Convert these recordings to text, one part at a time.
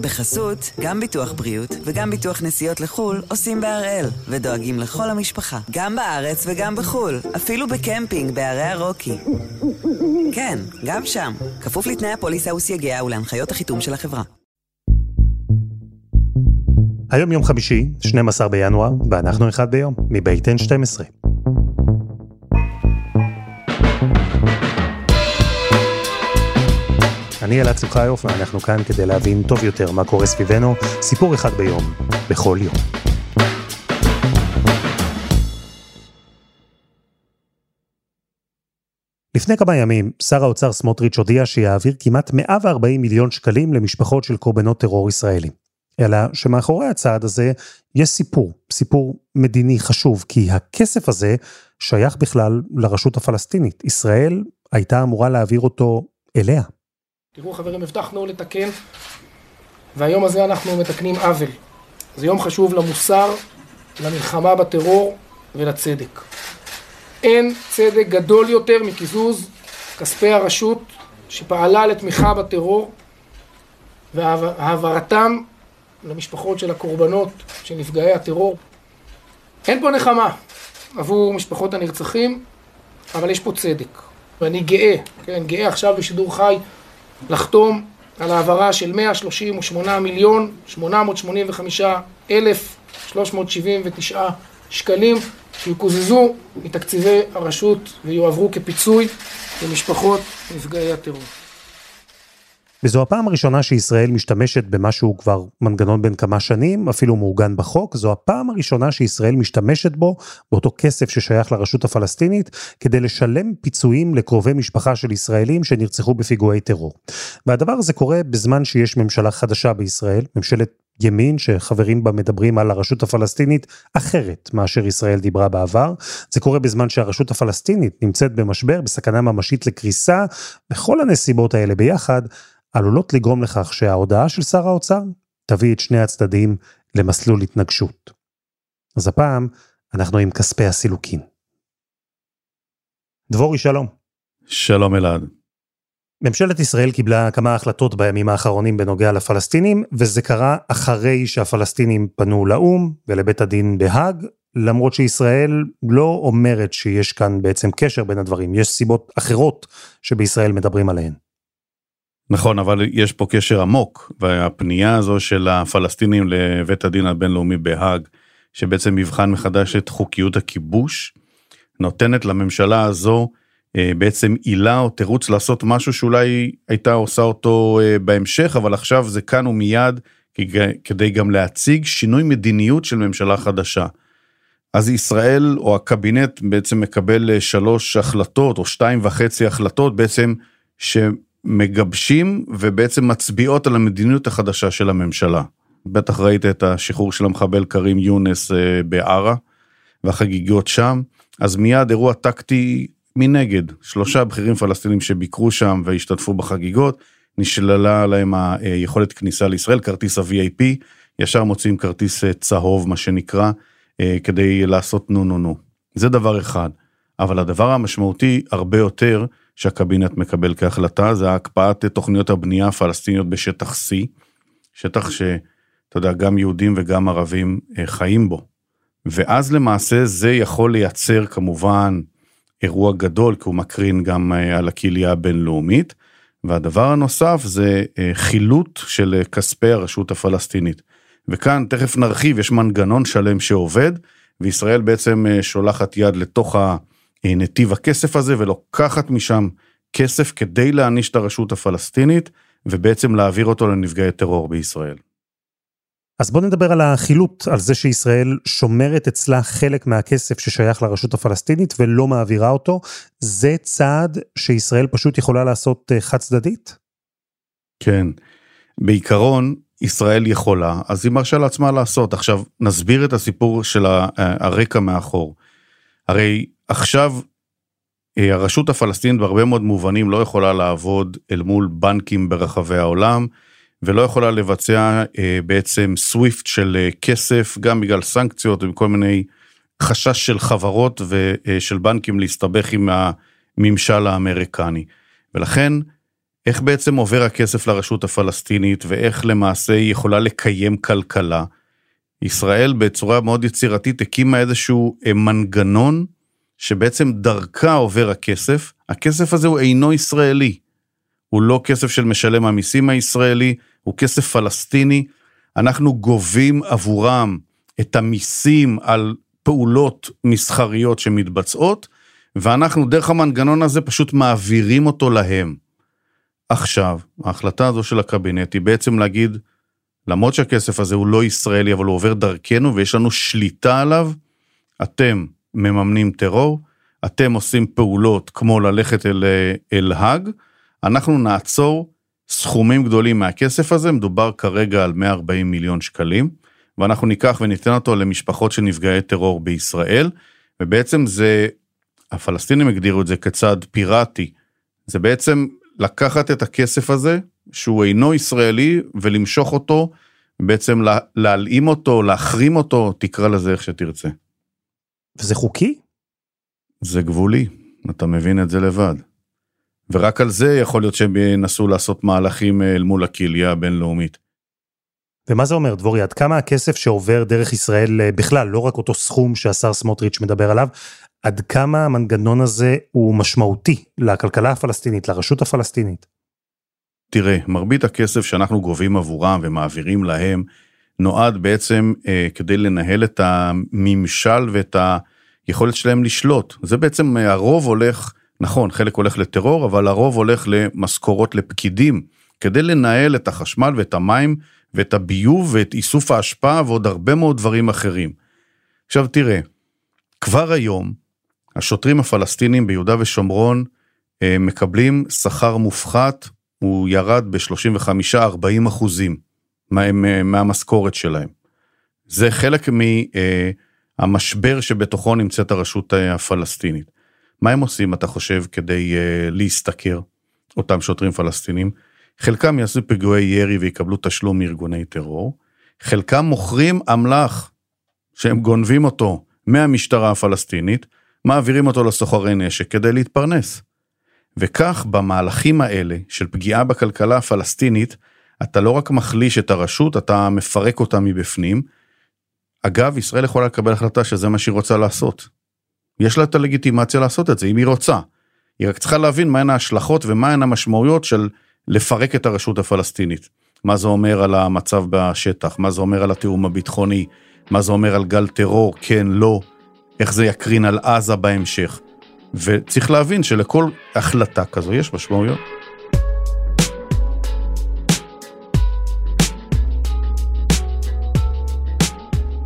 בחסות, גם ביטוח בריאות וגם ביטוח נסיעות לחו"ל עושים בהראל, ודואגים לכל המשפחה, גם בארץ וגם בחו"ל, אפילו בקמפינג בערי הרוקי. כן, גם שם, כפוף לתנאי הפוליסה וסייגיה ולהנחיות החיתום של החברה. היום יום חמישי, 12 בינואר, ואנחנו אחד ביום, מבית N12. אני אלעד שמחיוף, ואנחנו כאן כדי להבין טוב יותר מה קורה סביבנו, סיפור אחד ביום, בכל יום. לפני כמה ימים, שר האוצר סמוטריץ' הודיע שיעביר כמעט 140 מיליון שקלים למשפחות של קורבנות טרור ישראלים. אלא שמאחורי הצעד הזה יש סיפור, סיפור מדיני חשוב, כי הכסף הזה שייך בכלל לרשות הפלסטינית. ישראל הייתה אמורה להעביר אותו אליה. תראו חברים, הבטחנו לתקן, והיום הזה אנחנו מתקנים עוול. זה יום חשוב למוסר, למלחמה בטרור ולצדק. אין צדק גדול יותר מקיזוז כספי הרשות שפעלה לתמיכה בטרור והעברתם למשפחות של הקורבנות, של נפגעי הטרור. אין פה נחמה עבור משפחות הנרצחים, אבל יש פה צדק. ואני גאה, כן, גאה עכשיו בשידור חי לחתום על העברה של 138 מיליון 885 אלף 379 שקלים שיקוזזו מתקציבי הרשות ויועברו כפיצוי למשפחות נפגעי הטרור. וזו הפעם הראשונה שישראל משתמשת במה שהוא כבר מנגנון בין כמה שנים, אפילו מעוגן בחוק, זו הפעם הראשונה שישראל משתמשת בו, באותו כסף ששייך לרשות הפלסטינית, כדי לשלם פיצויים לקרובי משפחה של ישראלים שנרצחו בפיגועי טרור. והדבר הזה קורה בזמן שיש ממשלה חדשה בישראל, ממשלת ימין שחברים בה מדברים על הרשות הפלסטינית אחרת מאשר ישראל דיברה בעבר. זה קורה בזמן שהרשות הפלסטינית נמצאת במשבר, בסכנה ממשית לקריסה, וכל הנסיבות האלה ביחד עלולות לגרום לכך שההודעה של שר האוצר תביא את שני הצדדים למסלול התנגשות. אז הפעם אנחנו עם כספי הסילוקין. דבורי, שלום. שלום אלעד. ממשלת ישראל קיבלה כמה החלטות בימים האחרונים בנוגע לפלסטינים, וזה קרה אחרי שהפלסטינים פנו לאו"ם ולבית הדין בהאג, למרות שישראל לא אומרת שיש כאן בעצם קשר בין הדברים, יש סיבות אחרות שבישראל מדברים עליהן. נכון, אבל יש פה קשר עמוק, והפנייה הזו של הפלסטינים לבית הדין הבינלאומי בהאג, שבעצם יבחן מחדש את חוקיות הכיבוש, נותנת לממשלה הזו אה, בעצם עילה או תירוץ לעשות משהו שאולי הייתה עושה אותו אה, בהמשך, אבל עכשיו זה כאן ומיד כדי גם להציג שינוי מדיניות של ממשלה חדשה. אז ישראל או הקבינט בעצם מקבל אה, שלוש החלטות או שתיים וחצי החלטות בעצם שמגבשים ובעצם מצביעות על המדיניות החדשה של הממשלה. בטח ראית את השחרור של המחבל כרים יונס בערה והחגיגות שם, אז מיד אירוע טקטי מנגד, שלושה בכירים פלסטינים שביקרו שם והשתתפו בחגיגות, נשללה להם היכולת כניסה לישראל, כרטיס ה-VIP, ישר מוצאים כרטיס אה, צהוב, מה שנקרא, אה, כדי לעשות נו נו נו. זה דבר אחד. אבל הדבר המשמעותי הרבה יותר שהקבינט מקבל כהחלטה, זה הקפאת תוכניות הבנייה הפלסטיניות בשטח C, שטח שאתה יודע, גם יהודים וגם ערבים אה, חיים בו. ואז למעשה זה יכול לייצר כמובן אירוע גדול, כי הוא מקרין גם אה, על הקהילייה הבינלאומית. והדבר הנוסף זה אה, חילוט של כספי הרשות הפלסטינית. וכאן תכף נרחיב, יש מנגנון שלם שעובד, וישראל בעצם שולחת יד לתוך הנתיב הכסף הזה ולוקחת משם כסף כדי להעניש את הרשות הפלסטינית, ובעצם להעביר אותו לנפגעי טרור בישראל. אז בוא נדבר על החילוט, על זה שישראל שומרת אצלה חלק מהכסף ששייך לרשות הפלסטינית ולא מעבירה אותו. זה צעד שישראל פשוט יכולה לעשות אה, חד צדדית? כן, בעיקרון ישראל יכולה, אז היא מרשה לעצמה לעשות. עכשיו, נסביר את הסיפור של אה, הרקע מאחור. הרי עכשיו אה, הרשות הפלסטינית בהרבה מאוד מובנים לא יכולה לעבוד אל מול בנקים ברחבי העולם. ולא יכולה לבצע אה, בעצם סוויפט של אה, כסף, גם בגלל סנקציות וכל מיני חשש של חברות ושל בנקים להסתבך עם הממשל האמריקני. ולכן איך בעצם עובר הכסף לרשות הפלסטינית ואיך למעשה היא יכולה לקיים כלכלה. ישראל בצורה מאוד יצירתית הקימה איזשהו מנגנון שבעצם דרכה עובר הכסף. הכסף הזה הוא אינו ישראלי. הוא לא כסף של משלם המיסים הישראלי, הוא כסף פלסטיני. אנחנו גובים עבורם את המיסים על פעולות מסחריות שמתבצעות, ואנחנו דרך המנגנון הזה פשוט מעבירים אותו להם. עכשיו, ההחלטה הזו של הקבינט היא בעצם להגיד, למרות שהכסף הזה הוא לא ישראלי, אבל הוא עובר דרכנו ויש לנו שליטה עליו, אתם מממנים טרור, אתם עושים פעולות כמו ללכת אל, אל האג, אנחנו נעצור סכומים גדולים מהכסף הזה, מדובר כרגע על 140 מיליון שקלים, ואנחנו ניקח וניתן אותו למשפחות של נפגעי טרור בישראל, ובעצם זה, הפלסטינים הגדירו את זה כצעד פיראטי, זה בעצם לקחת את הכסף הזה, שהוא אינו ישראלי, ולמשוך אותו, בעצם לה, להלאים אותו, להחרים אותו, תקרא לזה איך שתרצה. וזה חוקי? זה גבולי, אתה מבין את זה לבד. ורק על זה יכול להיות שהם ינסו לעשות מהלכים אה, אל מול הקהילייה הבינלאומית. ומה זה אומר, דבורי, עד כמה הכסף שעובר דרך ישראל אה, בכלל, לא רק אותו סכום שהשר סמוטריץ' מדבר עליו, עד כמה המנגנון הזה הוא משמעותי לכלכלה הפלסטינית, לרשות הפלסטינית? תראה, מרבית הכסף שאנחנו גובים עבורם ומעבירים להם, נועד בעצם אה, כדי לנהל את הממשל ואת היכולת שלהם לשלוט. זה בעצם, אה, הרוב הולך, נכון, חלק הולך לטרור, אבל הרוב הולך למשכורות לפקידים, כדי לנהל את החשמל ואת המים ואת הביוב ואת איסוף האשפה ועוד הרבה מאוד דברים אחרים. עכשיו תראה, כבר היום השוטרים הפלסטינים ביהודה ושומרון אה, מקבלים שכר מופחת, הוא ירד ב-35-40 אחוזים מה, מהמשכורת שלהם. זה חלק מהמשבר אה, שבתוכו נמצאת הרשות אה, הפלסטינית. מה הם עושים, אתה חושב, כדי להשתכר, אותם שוטרים פלסטינים? חלקם יעשו פיגועי ירי ויקבלו תשלום מארגוני טרור, חלקם מוכרים אמל"ח שהם גונבים אותו מהמשטרה הפלסטינית, מעבירים אותו לסוחרי נשק כדי להתפרנס. וכך במהלכים האלה של פגיעה בכלכלה הפלסטינית, אתה לא רק מחליש את הרשות, אתה מפרק אותה מבפנים. אגב, ישראל יכולה לקבל החלטה שזה מה שהיא רוצה לעשות. יש לה את הלגיטימציה לעשות את זה, אם היא רוצה. היא רק צריכה להבין מהן ההשלכות ומהן המשמעויות של לפרק את הרשות הפלסטינית. מה זה אומר על המצב בשטח, מה זה אומר על התיאום הביטחוני, מה זה אומר על גל טרור, כן, לא, איך זה יקרין על עזה בהמשך. וצריך להבין שלכל החלטה כזו יש משמעויות.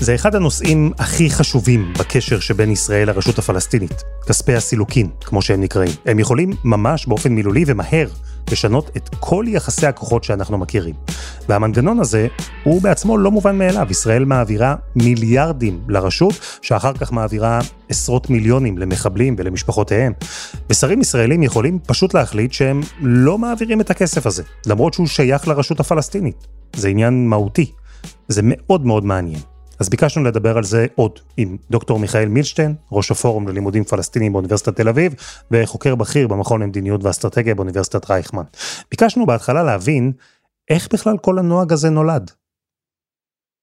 זה אחד הנושאים הכי חשובים בקשר שבין ישראל לרשות הפלסטינית, כספי הסילוקין, כמו שהם נקראים. הם יכולים ממש באופן מילולי ומהר לשנות את כל יחסי הכוחות שאנחנו מכירים. והמנגנון הזה הוא בעצמו לא מובן מאליו. ישראל מעבירה מיליארדים לרשות, שאחר כך מעבירה עשרות מיליונים למחבלים ולמשפחותיהם. ושרים ישראלים יכולים פשוט להחליט שהם לא מעבירים את הכסף הזה, למרות שהוא שייך לרשות הפלסטינית. זה עניין מהותי. זה מאוד מאוד מעניין. אז ביקשנו לדבר על זה עוד עם דוקטור מיכאל מילשטיין, ראש הפורום ללימודים פלסטיניים באוניברסיטת תל אביב, וחוקר בכיר במכון למדיניות ואסטרטגיה באוניברסיטת רייכמן. ביקשנו בהתחלה להבין איך בכלל כל הנוהג הזה נולד.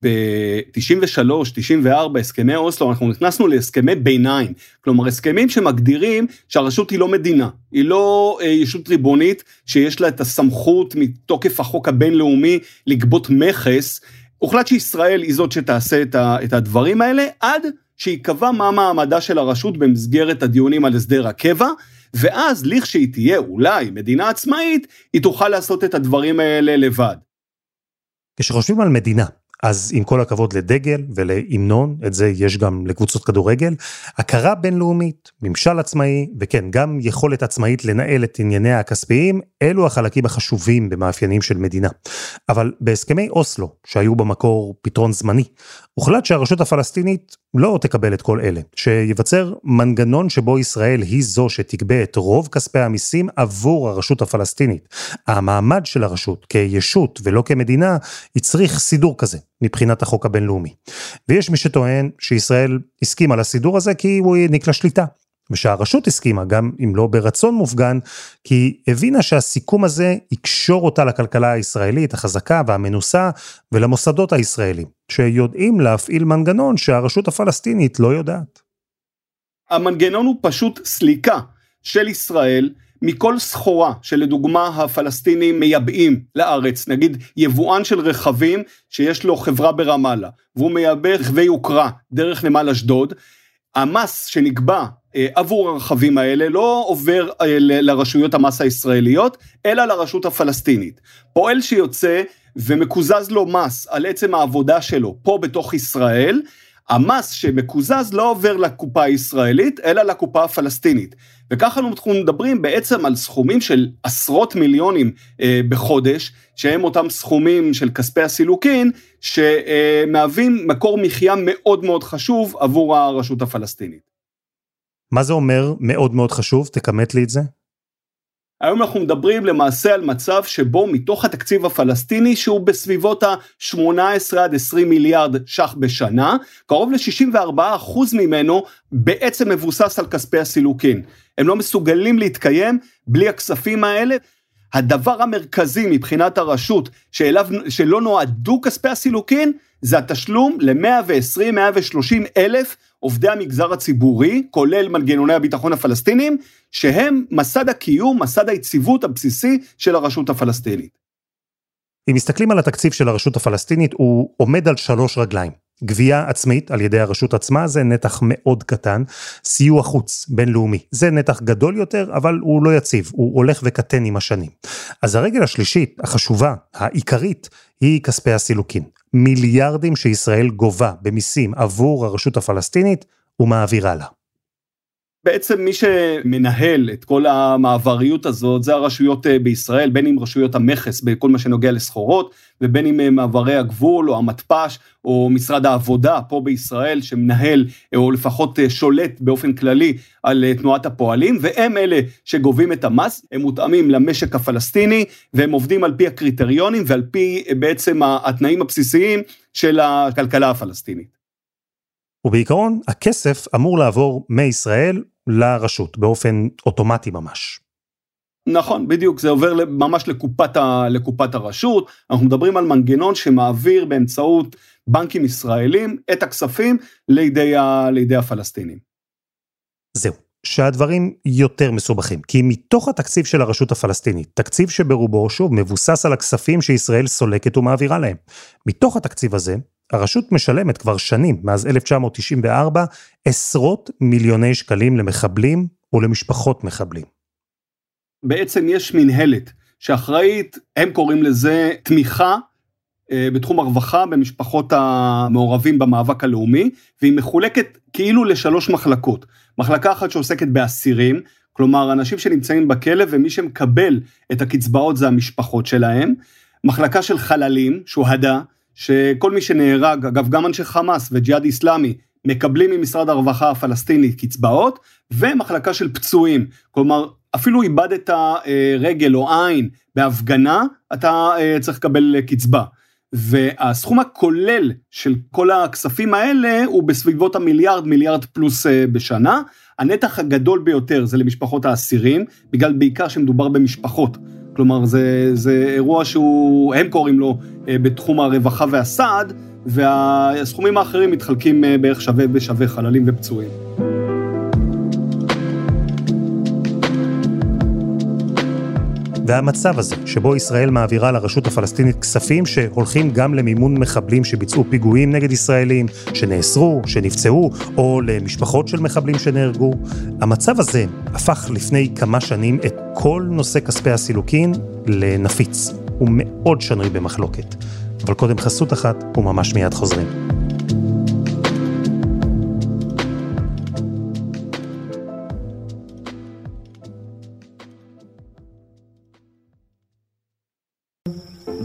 ב-93, 94, הסכמי אוסלו, אנחנו נכנסנו להסכמי ביניים. כלומר, הסכמים שמגדירים שהרשות היא לא מדינה, היא לא אה, ישות ריבונית שיש לה את הסמכות מתוקף החוק הבינלאומי לגבות מכס הוחלט שישראל היא זאת שתעשה את הדברים האלה, עד שיקבע מה מעמדה של הרשות במסגרת הדיונים על הסדר הקבע, ואז לכשהיא תהיה אולי מדינה עצמאית, היא תוכל לעשות את הדברים האלה לבד. כשחושבים על מדינה, אז עם כל הכבוד לדגל ולהמנון, את זה יש גם לקבוצות כדורגל, הכרה בינלאומית, ממשל עצמאי, וכן, גם יכולת עצמאית לנהל את ענייניה הכספיים, אלו החלקים החשובים במאפיינים של מדינה. אבל בהסכמי אוסלו, שהיו במקור פתרון זמני, הוחלט שהרשות הפלסטינית לא תקבל את כל אלה, שיווצר מנגנון שבו ישראל היא זו שתגבה את רוב כספי המיסים עבור הרשות הפלסטינית. המעמד של הרשות כישות ולא כמדינה הצריך סידור כזה מבחינת החוק הבינלאומי. ויש מי שטוען שישראל הסכימה לסידור הזה כי הוא העניק לה שליטה. ושהרשות הסכימה, גם אם לא ברצון מופגן, כי הבינה שהסיכום הזה יקשור אותה לכלכלה הישראלית החזקה והמנוסה ולמוסדות הישראלים, שיודעים להפעיל מנגנון שהרשות הפלסטינית לא יודעת. המנגנון הוא פשוט סליקה של ישראל מכל סחורה שלדוגמה הפלסטינים מייבאים לארץ, נגיד יבואן של רכבים שיש לו חברה ברמאללה, והוא מייבא רכבי יוקרה דרך נמל אשדוד, המס שנקבע עבור הרכבים האלה לא עובר אה, לרשויות המס הישראליות, אלא לרשות הפלסטינית. פועל שיוצא ומקוזז לו מס על עצם העבודה שלו פה בתוך ישראל, המס שמקוזז לא עובר לקופה הישראלית, אלא לקופה הפלסטינית. וככה אנחנו מדברים בעצם על סכומים של עשרות מיליונים אה, בחודש, שהם אותם סכומים של כספי הסילוקין, שמהווים מקור מחיה מאוד מאוד חשוב עבור הרשות הפלסטינית. מה זה אומר מאוד מאוד חשוב? תכמת לי את זה. היום אנחנו מדברים למעשה על מצב שבו מתוך התקציב הפלסטיני שהוא בסביבות ה-18 עד 20 מיליארד ש"ח בשנה, קרוב ל-64% ממנו בעצם מבוסס על כספי הסילוקין. הם לא מסוגלים להתקיים בלי הכספים האלה. הדבר המרכזי מבחינת הרשות שאליו, שלא נועדו כספי הסילוקין, זה התשלום ל-120-130 אלף עובדי המגזר הציבורי, כולל מנגנוני הביטחון הפלסטינים, שהם מסד הקיום, מסד היציבות הבסיסי של הרשות הפלסטינית. אם מסתכלים על התקציב של הרשות הפלסטינית, הוא עומד על שלוש רגליים. גבייה עצמית על ידי הרשות עצמה זה נתח מאוד קטן, סיוע חוץ בינלאומי זה נתח גדול יותר אבל הוא לא יציב, הוא הולך וקטן עם השנים. אז הרגל השלישית, החשובה, העיקרית, היא כספי הסילוקין. מיליארדים שישראל גובה במיסים עבור הרשות הפלסטינית ומעבירה לה. בעצם מי שמנהל את כל המעבריות הזאת זה הרשויות אה, בישראל, בין אם רשויות המכס בכל מה שנוגע לסחורות, ובין אם אה, מעברי הגבול או המתפ"ש או משרד העבודה פה בישראל שמנהל אה, או לפחות שולט באופן כללי על תנועת הפועלים, והם אלה שגובים את המס, הם מותאמים למשק הפלסטיני והם עובדים על פי הקריטריונים ועל פי בעצם התנאים הבסיסיים של הכלכלה הפלסטינית. ובעיקרון, הכסף אמור לעבור מישראל לרשות, באופן אוטומטי ממש. נכון, בדיוק, זה עובר ממש לקופת, ה, לקופת הרשות. אנחנו מדברים על מנגנון שמעביר באמצעות בנקים ישראלים את הכספים לידי, ה, לידי הפלסטינים. זהו, שהדברים יותר מסובכים, כי מתוך התקציב של הרשות הפלסטינית, תקציב שברובו, שוב, מבוסס על הכספים שישראל סולקת ומעבירה להם. מתוך התקציב הזה, הרשות משלמת כבר שנים, מאז 1994, עשרות מיליוני שקלים למחבלים ולמשפחות מחבלים. בעצם יש מנהלת שאחראית, הם קוראים לזה תמיכה אה, בתחום הרווחה במשפחות המעורבים במאבק הלאומי, והיא מחולקת כאילו לשלוש מחלקות. מחלקה אחת שעוסקת באסירים, כלומר אנשים שנמצאים בכלא ומי שמקבל את הקצבאות זה המשפחות שלהם. מחלקה של חללים, שוהדה, שכל מי שנהרג, אגב גם אנשי חמאס וג'יהאד איסלאמי, מקבלים ממשרד הרווחה הפלסטיני קצבאות, ומחלקה של פצועים. כלומר, אפילו איבדת אה, רגל או עין בהפגנה, אתה אה, צריך לקבל קצבה. והסכום הכולל של כל הכספים האלה הוא בסביבות המיליארד, מיליארד פלוס אה, בשנה. הנתח הגדול ביותר זה למשפחות האסירים, בגלל בעיקר שמדובר במשפחות. כלומר, זה, זה אירוע שהוא, הם קוראים לו אה, בתחום הרווחה והסעד, והסכומים האחרים מתחלקים אה, בערך שווה בשווה חללים ופצועים. והמצב הזה, שבו ישראל מעבירה לרשות הפלסטינית כספים שהולכים גם למימון מחבלים שביצעו פיגועים נגד ישראלים, שנאסרו, שנפצעו, או למשפחות של מחבלים שנהרגו, המצב הזה הפך לפני כמה שנים את כל נושא כספי הסילוקין לנפיץ. הוא מאוד שנוי במחלוקת. אבל קודם חסות אחת, וממש מיד חוזרים.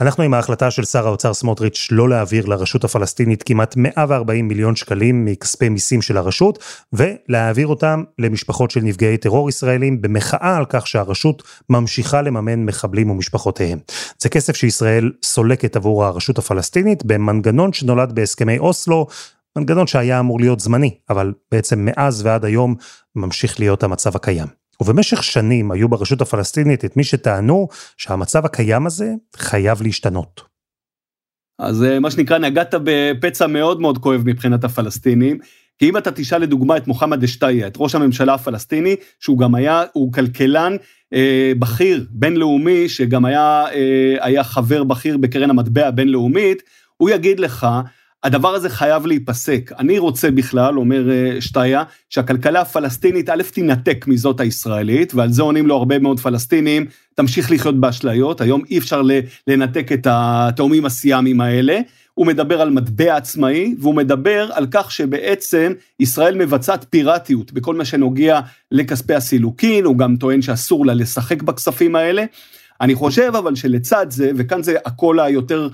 אנחנו עם ההחלטה של שר האוצר סמוטריץ' לא להעביר לרשות הפלסטינית כמעט 140 מיליון שקלים מכספי מיסים של הרשות, ולהעביר אותם למשפחות של נפגעי טרור ישראלים במחאה על כך שהרשות ממשיכה לממן מחבלים ומשפחותיהם. זה כסף שישראל סולקת עבור הרשות הפלסטינית במנגנון שנולד בהסכמי אוסלו, מנגנון שהיה אמור להיות זמני, אבל בעצם מאז ועד היום ממשיך להיות המצב הקיים. ובמשך שנים היו ברשות הפלסטינית את מי שטענו שהמצב הקיים הזה חייב להשתנות. אז אה, מה שנקרא, נגעת בפצע מאוד מאוד כואב מבחינת הפלסטינים. כי אם אתה תשאל לדוגמה את מוחמד אשתיה, את ראש הממשלה הפלסטיני, שהוא גם היה, הוא כלכלן אה, בכיר בינלאומי, שגם היה, אה, היה חבר בכיר בקרן המטבע הבינלאומית, הוא יגיד לך הדבר הזה חייב להיפסק. אני רוצה בכלל, אומר אה, שטיה, שהכלכלה הפלסטינית א' תינתק מזאת הישראלית, ועל זה עונים לו הרבה מאוד פלסטינים, תמשיך לחיות באשליות, היום אי אפשר לנתק את התאומים הסיאמיים האלה. הוא מדבר על מטבע עצמאי, והוא מדבר על כך שבעצם ישראל מבצעת פיראטיות בכל מה שנוגע לכספי הסילוקין, הוא גם טוען שאסור לה לשחק בכספים האלה. אני חושב אבל שלצד זה, וכאן זה הקול היותר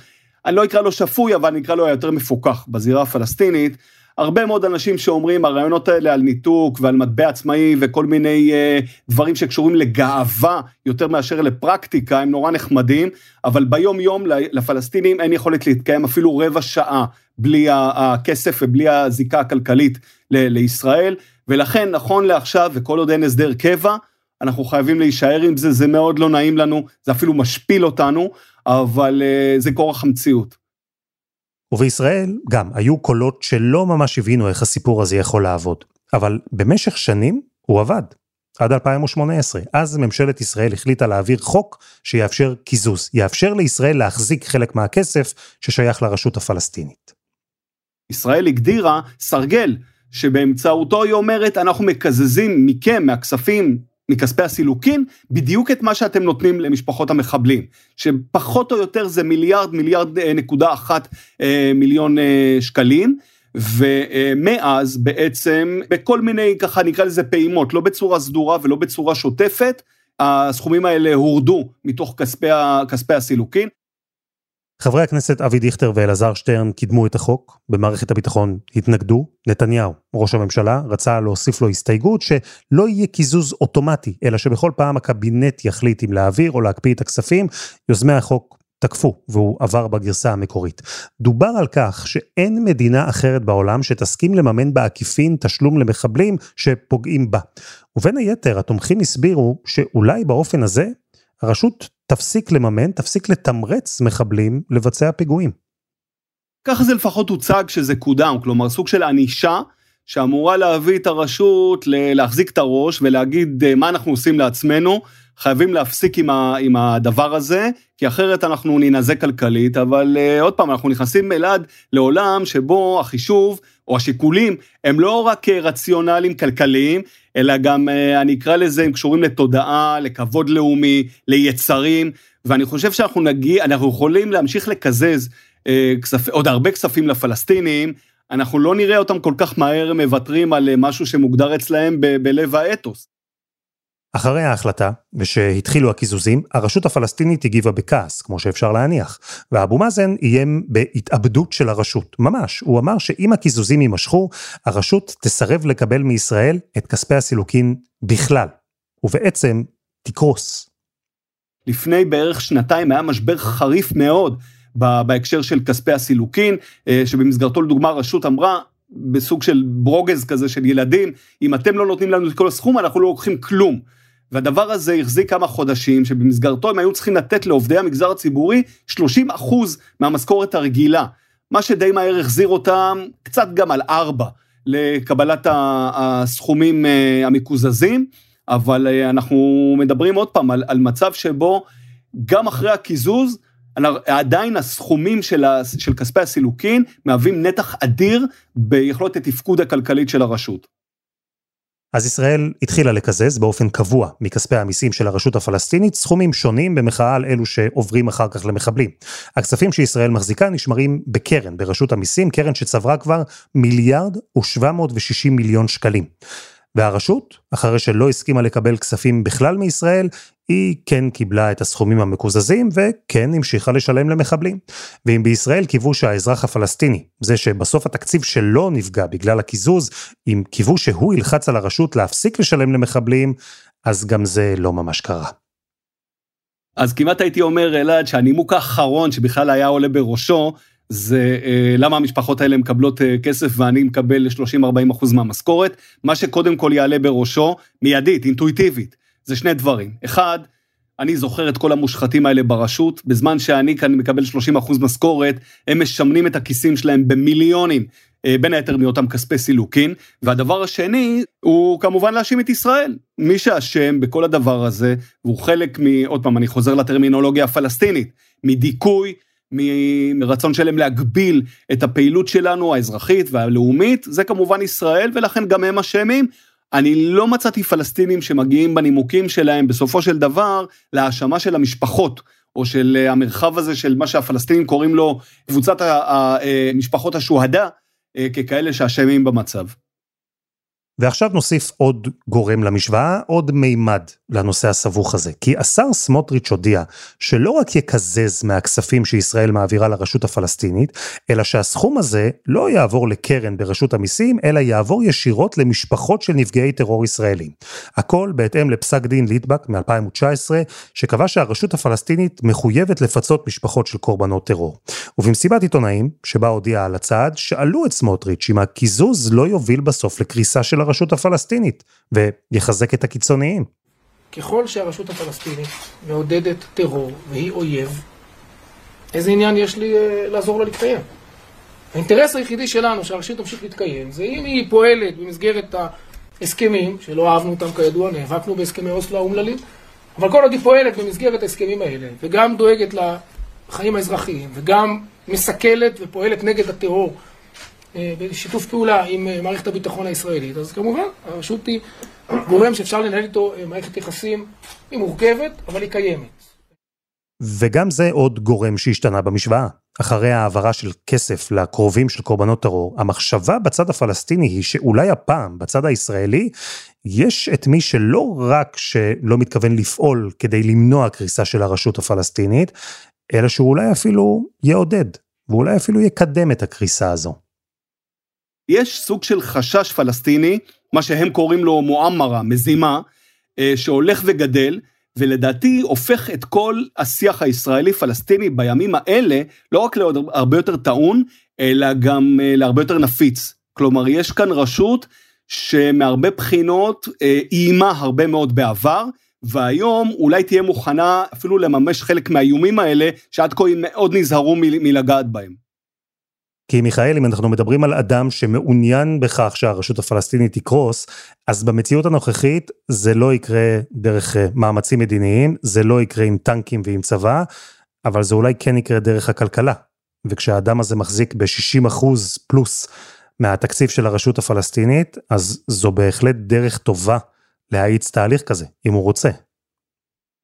אני לא אקרא לו שפוי, אבל אני אקרא לו היותר מפוקח בזירה הפלסטינית. הרבה מאוד אנשים שאומרים הרעיונות האלה על ניתוק ועל מטבע עצמאי וכל מיני uh, דברים שקשורים לגאווה יותר מאשר לפרקטיקה הם נורא נחמדים, אבל ביום יום לפלסטינים אין יכולת להתקיים אפילו רבע שעה בלי הכסף ובלי הזיקה הכלכלית ל- לישראל, ולכן נכון לעכשיו וכל עוד אין הסדר קבע, אנחנו חייבים להישאר עם זה, זה מאוד לא נעים לנו, זה אפילו משפיל אותנו, אבל uh, זה כורח המציאות. ובישראל גם היו קולות שלא ממש הבינו איך הסיפור הזה יכול לעבוד, אבל במשך שנים הוא עבד. עד 2018. אז ממשלת ישראל החליטה להעביר חוק שיאפשר קיזוז, יאפשר לישראל להחזיק חלק מהכסף ששייך לרשות הפלסטינית. ישראל הגדירה סרגל, שבאמצעותו היא אומרת, אנחנו מקזזים מכם, מהכספים מכספי הסילוקין, בדיוק את מה שאתם נותנים למשפחות המחבלים, שפחות או יותר זה מיליארד, מיליארד אה, נקודה אחת אה, מיליון אה, שקלים. ומאז בעצם בכל מיני ככה נקרא לזה פעימות, לא בצורה סדורה ולא בצורה שוטפת, הסכומים האלה הורדו מתוך כספי, כספי הסילוקין. חברי הכנסת אבי דיכטר ואלעזר שטרן קידמו את החוק, במערכת הביטחון התנגדו, נתניהו, ראש הממשלה, רצה להוסיף לו הסתייגות שלא יהיה קיזוז אוטומטי, אלא שבכל פעם הקבינט יחליט אם להעביר או להקפיא את הכספים, יוזמי החוק תקפו, והוא עבר בגרסה המקורית. דובר על כך שאין מדינה אחרת בעולם שתסכים לממן בעקיפין תשלום למחבלים שפוגעים בה. ובין היתר, התומכים הסבירו שאולי באופן הזה, הרשות תפסיק לממן, תפסיק לתמרץ מחבלים לבצע פיגועים. ככה זה לפחות הוצג שזה קודם, כלומר סוג של ענישה שאמורה להביא את הרשות להחזיק את הראש ולהגיד אה, מה אנחנו עושים לעצמנו, חייבים להפסיק עם, ה, עם הדבר הזה, כי אחרת אנחנו ננזק כלכלית, אבל uh, עוד פעם, אנחנו נכנסים אלעד לעולם שבו החישוב או השיקולים הם לא רק אה, רציונליים כלכליים, אלא גם, uh, אני אקרא לזה, הם קשורים לתודעה, לכבוד לאומי, ליצרים, ואני חושב שאנחנו נגיע, אנחנו יכולים להמשיך לקזז uh, כספ, עוד הרבה כספים לפלסטינים, אנחנו לא נראה אותם כל כך מהר מוותרים על משהו שמוגדר אצלהם ב- בלב האתוס. אחרי ההחלטה, ושהתחילו הקיזוזים, הרשות הפלסטינית הגיבה בכעס, כמו שאפשר להניח, ואבו מאזן איים בהתאבדות של הרשות, ממש. הוא אמר שאם הקיזוזים יימשכו, הרשות תסרב לקבל מישראל את כספי הסילוקין בכלל, ובעצם תקרוס. לפני בערך שנתיים היה משבר חריף מאוד בהקשר של כספי הסילוקין, אה, שבמסגרתו לדוגמה הרשות אמרה, בסוג של ברוגז כזה של ילדים, אם אתם לא נותנים לנו את כל הסכום, אנחנו לא לוקחים כלום. והדבר הזה החזיק כמה חודשים, שבמסגרתו הם היו צריכים לתת לעובדי המגזר הציבורי 30 אחוז מהמשכורת הרגילה. מה שדי מהר החזיר אותם קצת גם על ארבע לקבלת הסכומים אה, המקוזזים, אבל אה, אנחנו מדברים עוד פעם על, על מצב שבו גם אחרי הקיזוז, עדיין הסכומים של, ה, של כספי הסילוקין מהווים נתח אדיר ביכולת התפקוד הכלכלית של הרשות. אז ישראל התחילה לקזז באופן קבוע מכספי המיסים של הרשות הפלסטינית סכומים שונים במחאה על אלו שעוברים אחר כך למחבלים. הכספים שישראל מחזיקה נשמרים בקרן ברשות המיסים, קרן שצברה כבר מיליארד ושבע מאות ושישים מיליון שקלים. והרשות, אחרי שלא הסכימה לקבל כספים בכלל מישראל, היא כן קיבלה את הסכומים המקוזזים וכן המשיכה לשלם למחבלים. ואם בישראל קיוו שהאזרח הפלסטיני, זה שבסוף התקציב שלו נפגע בגלל הקיזוז, אם קיוו שהוא ילחץ על הרשות להפסיק לשלם למחבלים, אז גם זה לא ממש קרה. אז כמעט הייתי אומר, אלעד, שהנימוק האחרון שבכלל היה עולה בראשו, זה אה, למה המשפחות האלה מקבלות אה, כסף ואני מקבל 30-40 אחוז מהמשכורת. מה שקודם כל יעלה בראשו, מיידית, אינטואיטיבית, זה שני דברים. אחד, אני זוכר את כל המושחתים האלה ברשות, בזמן שאני כאן מקבל 30 אחוז משכורת, הם משמנים את הכיסים שלהם במיליונים, אה, בין היתר מאותם כספי סילוקין. והדבר השני, הוא כמובן להאשים את ישראל. מי שאשם בכל הדבר הזה, והוא חלק מ... עוד פעם, אני חוזר לטרמינולוגיה הפלסטינית, מדיכוי, מרצון שלהם להגביל את הפעילות שלנו, האזרחית והלאומית, זה כמובן ישראל, ולכן גם הם אשמים. אני לא מצאתי פלסטינים שמגיעים בנימוקים שלהם בסופו של דבר להאשמה של המשפחות, או של המרחב הזה של מה שהפלסטינים קוראים לו קבוצת המשפחות השוהדה, אה, ככאלה שאשמים במצב. ועכשיו נוסיף עוד גורם למשוואה, עוד מימד לנושא הסבוך הזה. כי השר סמוטריץ' הודיע שלא רק יקזז מהכספים שישראל מעבירה לרשות הפלסטינית, אלא שהסכום הזה לא יעבור לקרן ברשות המיסים, אלא יעבור ישירות למשפחות של נפגעי טרור ישראלים. הכל בהתאם לפסק דין ליטבק מ-2019, שקבע שהרשות הפלסטינית מחויבת לפצות משפחות של קורבנות טרור. ובמסיבת עיתונאים, שבה הודיע על הצעד, שאלו את סמוטריץ' אם הקיזוז לא יוביל בסוף לקריסה של הרשות הפלסטינית, ויחזק את הקיצוניים. ככל שהרשות הפלסטינית מעודדת טרור והיא אויב, איזה עניין יש לי uh, לעזור לה להתקיים? האינטרס היחידי שלנו שהרשות תמשיך להתקיים זה אם היא פועלת במסגרת ההסכמים, שלא אהבנו אותם כידוע, נאבקנו בהסכמי אוסלו האומללים, אבל כל עוד היא פועלת במסגרת ההסכמים האלה, וגם דואגת לחיים האזרחיים, וגם מסכלת ופועלת נגד הטרור אה, בשיתוף פעולה עם אה, מערכת הביטחון הישראלית, אז כמובן הרשות היא גורם שאפשר לנהל איתו אה, מערכת יחסים, היא מורכבת, אבל היא קיימת. וגם זה עוד גורם שהשתנה במשוואה. אחרי העברה של כסף לקרובים של קורבנות טרור, המחשבה בצד הפלסטיני היא שאולי הפעם, בצד הישראלי, יש את מי שלא רק שלא מתכוון לפעול כדי למנוע קריסה של הרשות הפלסטינית, אלא שאולי אפילו יעודד, ואולי אפילו יקדם את הקריסה הזו. יש סוג של חשש פלסטיני, מה שהם קוראים לו מועמרה, מזימה, אה, שהולך וגדל, ולדעתי הופך את כל השיח הישראלי-פלסטיני בימים האלה, לא רק להרבה יותר טעון, אלא גם אה, להרבה יותר נפיץ. כלומר, יש כאן רשות שמהרבה בחינות אה, איימה הרבה מאוד בעבר, והיום אולי תהיה מוכנה אפילו לממש חלק מהאיומים האלה, שעד כה הם מאוד נזהרו מלגעת בהם. כי מיכאל, אם אנחנו מדברים על אדם שמעוניין בכך שהרשות הפלסטינית תקרוס, אז במציאות הנוכחית זה לא יקרה דרך אה, מאמצים מדיניים, זה לא יקרה עם טנקים ועם צבא, אבל זה אולי כן יקרה דרך הכלכלה. וכשהאדם הזה מחזיק ב-60 אחוז פלוס מהתקציב של הרשות הפלסטינית, אז זו בהחלט דרך טובה להאיץ תהליך כזה, אם הוא רוצה.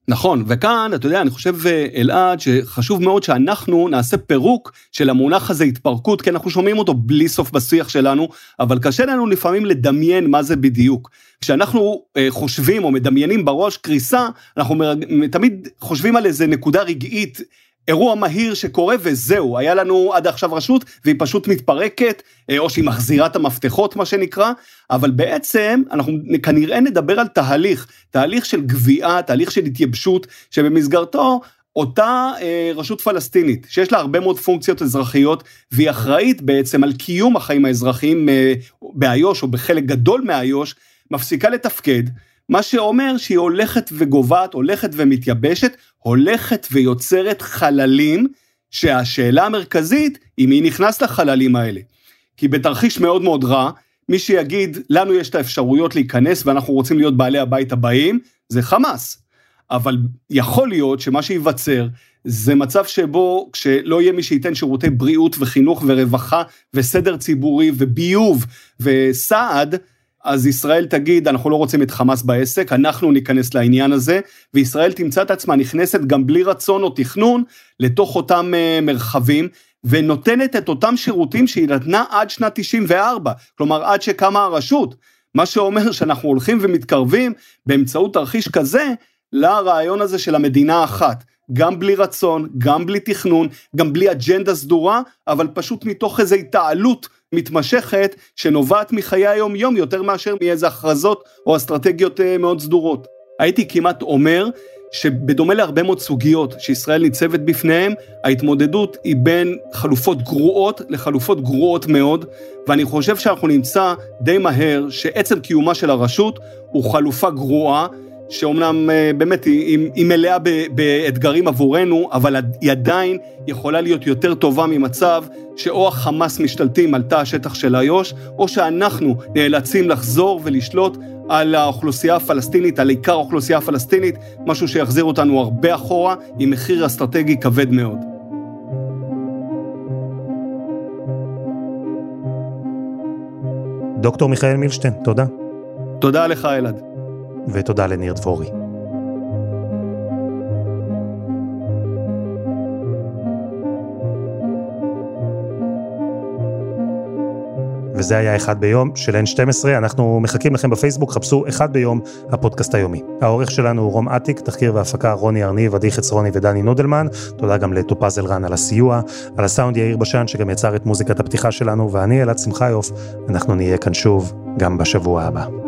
נכון, וכאן, אתה יודע, אני חושב, אה, אלעד, שחשוב מאוד שאנחנו נעשה פירוק של המונח הזה התפרקות, כי אנחנו שומעים אותו בלי סוף בשיח שלנו, אבל קשה לנו לפעמים לדמיין מה זה בדיוק. כשאנחנו אה, חושבים או מדמיינים בראש קריסה, אנחנו תמיד חושבים על איזה נקודה רגעית אירוע מהיר שקורה וזהו, היה לנו עד עכשיו רשות והיא פשוט מתפרקת, אה, או שהיא מחזירה את המפתחות מה שנקרא, אבל בעצם אנחנו כנראה נדבר על תהליך, תהליך של גביעה, תהליך של התייבשות, שבמסגרתו אותה אה, רשות פלסטינית, שיש לה הרבה מאוד פונקציות אזרחיות, והיא אחראית בעצם על קיום החיים האזרחיים אה, באיו"ש, או בחלק גדול מאיו"ש, מפסיקה לתפקד, מה שאומר שהיא הולכת וגובעת, הולכת ומתייבשת, הולכת ויוצרת חללים, שהשאלה המרכזית היא מי נכנס לחללים האלה. כי בתרחיש מאוד מאוד רע, מי שיגיד, לנו יש את האפשרויות להיכנס ואנחנו רוצים להיות בעלי הבית הבאים, זה חמאס. אבל יכול להיות שמה שייווצר זה מצב שבו כשלא יהיה מי שייתן שירותי בריאות וחינוך ורווחה וסדר ציבורי וביוב וסעד, אז ישראל תגיד, אנחנו לא רוצים את חמאס בעסק, אנחנו ניכנס לעניין הזה, וישראל תמצא את עצמה נכנסת גם בלי רצון או תכנון לתוך אותם uh, מרחבים, ונותנת את אותם שירותים שהיא נתנה עד שנת 94, כלומר עד שקמה הרשות. מה שאומר שאנחנו הולכים ומתקרבים באמצעות תרחיש כזה לרעיון הזה של המדינה האחת. גם בלי רצון, גם בלי תכנון, גם בלי אג'נדה סדורה, אבל פשוט מתוך איזו התעלות מתמשכת שנובעת מחיי היום יום יותר מאשר מאיזה הכרזות או אסטרטגיות אה, מאוד סדורות. הייתי כמעט אומר שבדומה להרבה מאוד סוגיות שישראל ניצבת בפניהן, ההתמודדות היא בין חלופות גרועות לחלופות גרועות מאוד, ואני חושב שאנחנו נמצא די מהר שעצם קיומה של הרשות הוא חלופה גרועה, שאומנם אה, באמת היא, היא מלאה באתגרים עבורנו, אבל היא עדיין יכולה להיות יותר טובה ממצב שאו החמאס משתלטים על תא השטח של איו"ש, או שאנחנו נאלצים לחזור ולשלוט על האוכלוסייה הפלסטינית, על עיקר האוכלוסייה הפלסטינית, משהו שיחזיר אותנו הרבה אחורה, עם מחיר אסטרטגי כבד מאוד. דוקטור מיכאל מילשטיין, תודה. תודה לך, אלעד. ותודה לניר דבורי. וזה היה אחד ביום של N12, אנחנו מחכים לכם בפייסבוק, חפשו אחד ביום, הפודקאסט היומי. העורך שלנו הוא רום אטיק, תחקיר והפקה רוני ארניב, עדי חצרוני ודני נודלמן, תודה גם לטופז אלרן על הסיוע, על הסאונד יאיר בשן שגם יצר את מוזיקת הפתיחה שלנו, ואני אלעד שמחיוף, אנחנו נהיה כאן שוב גם בשבוע הבא.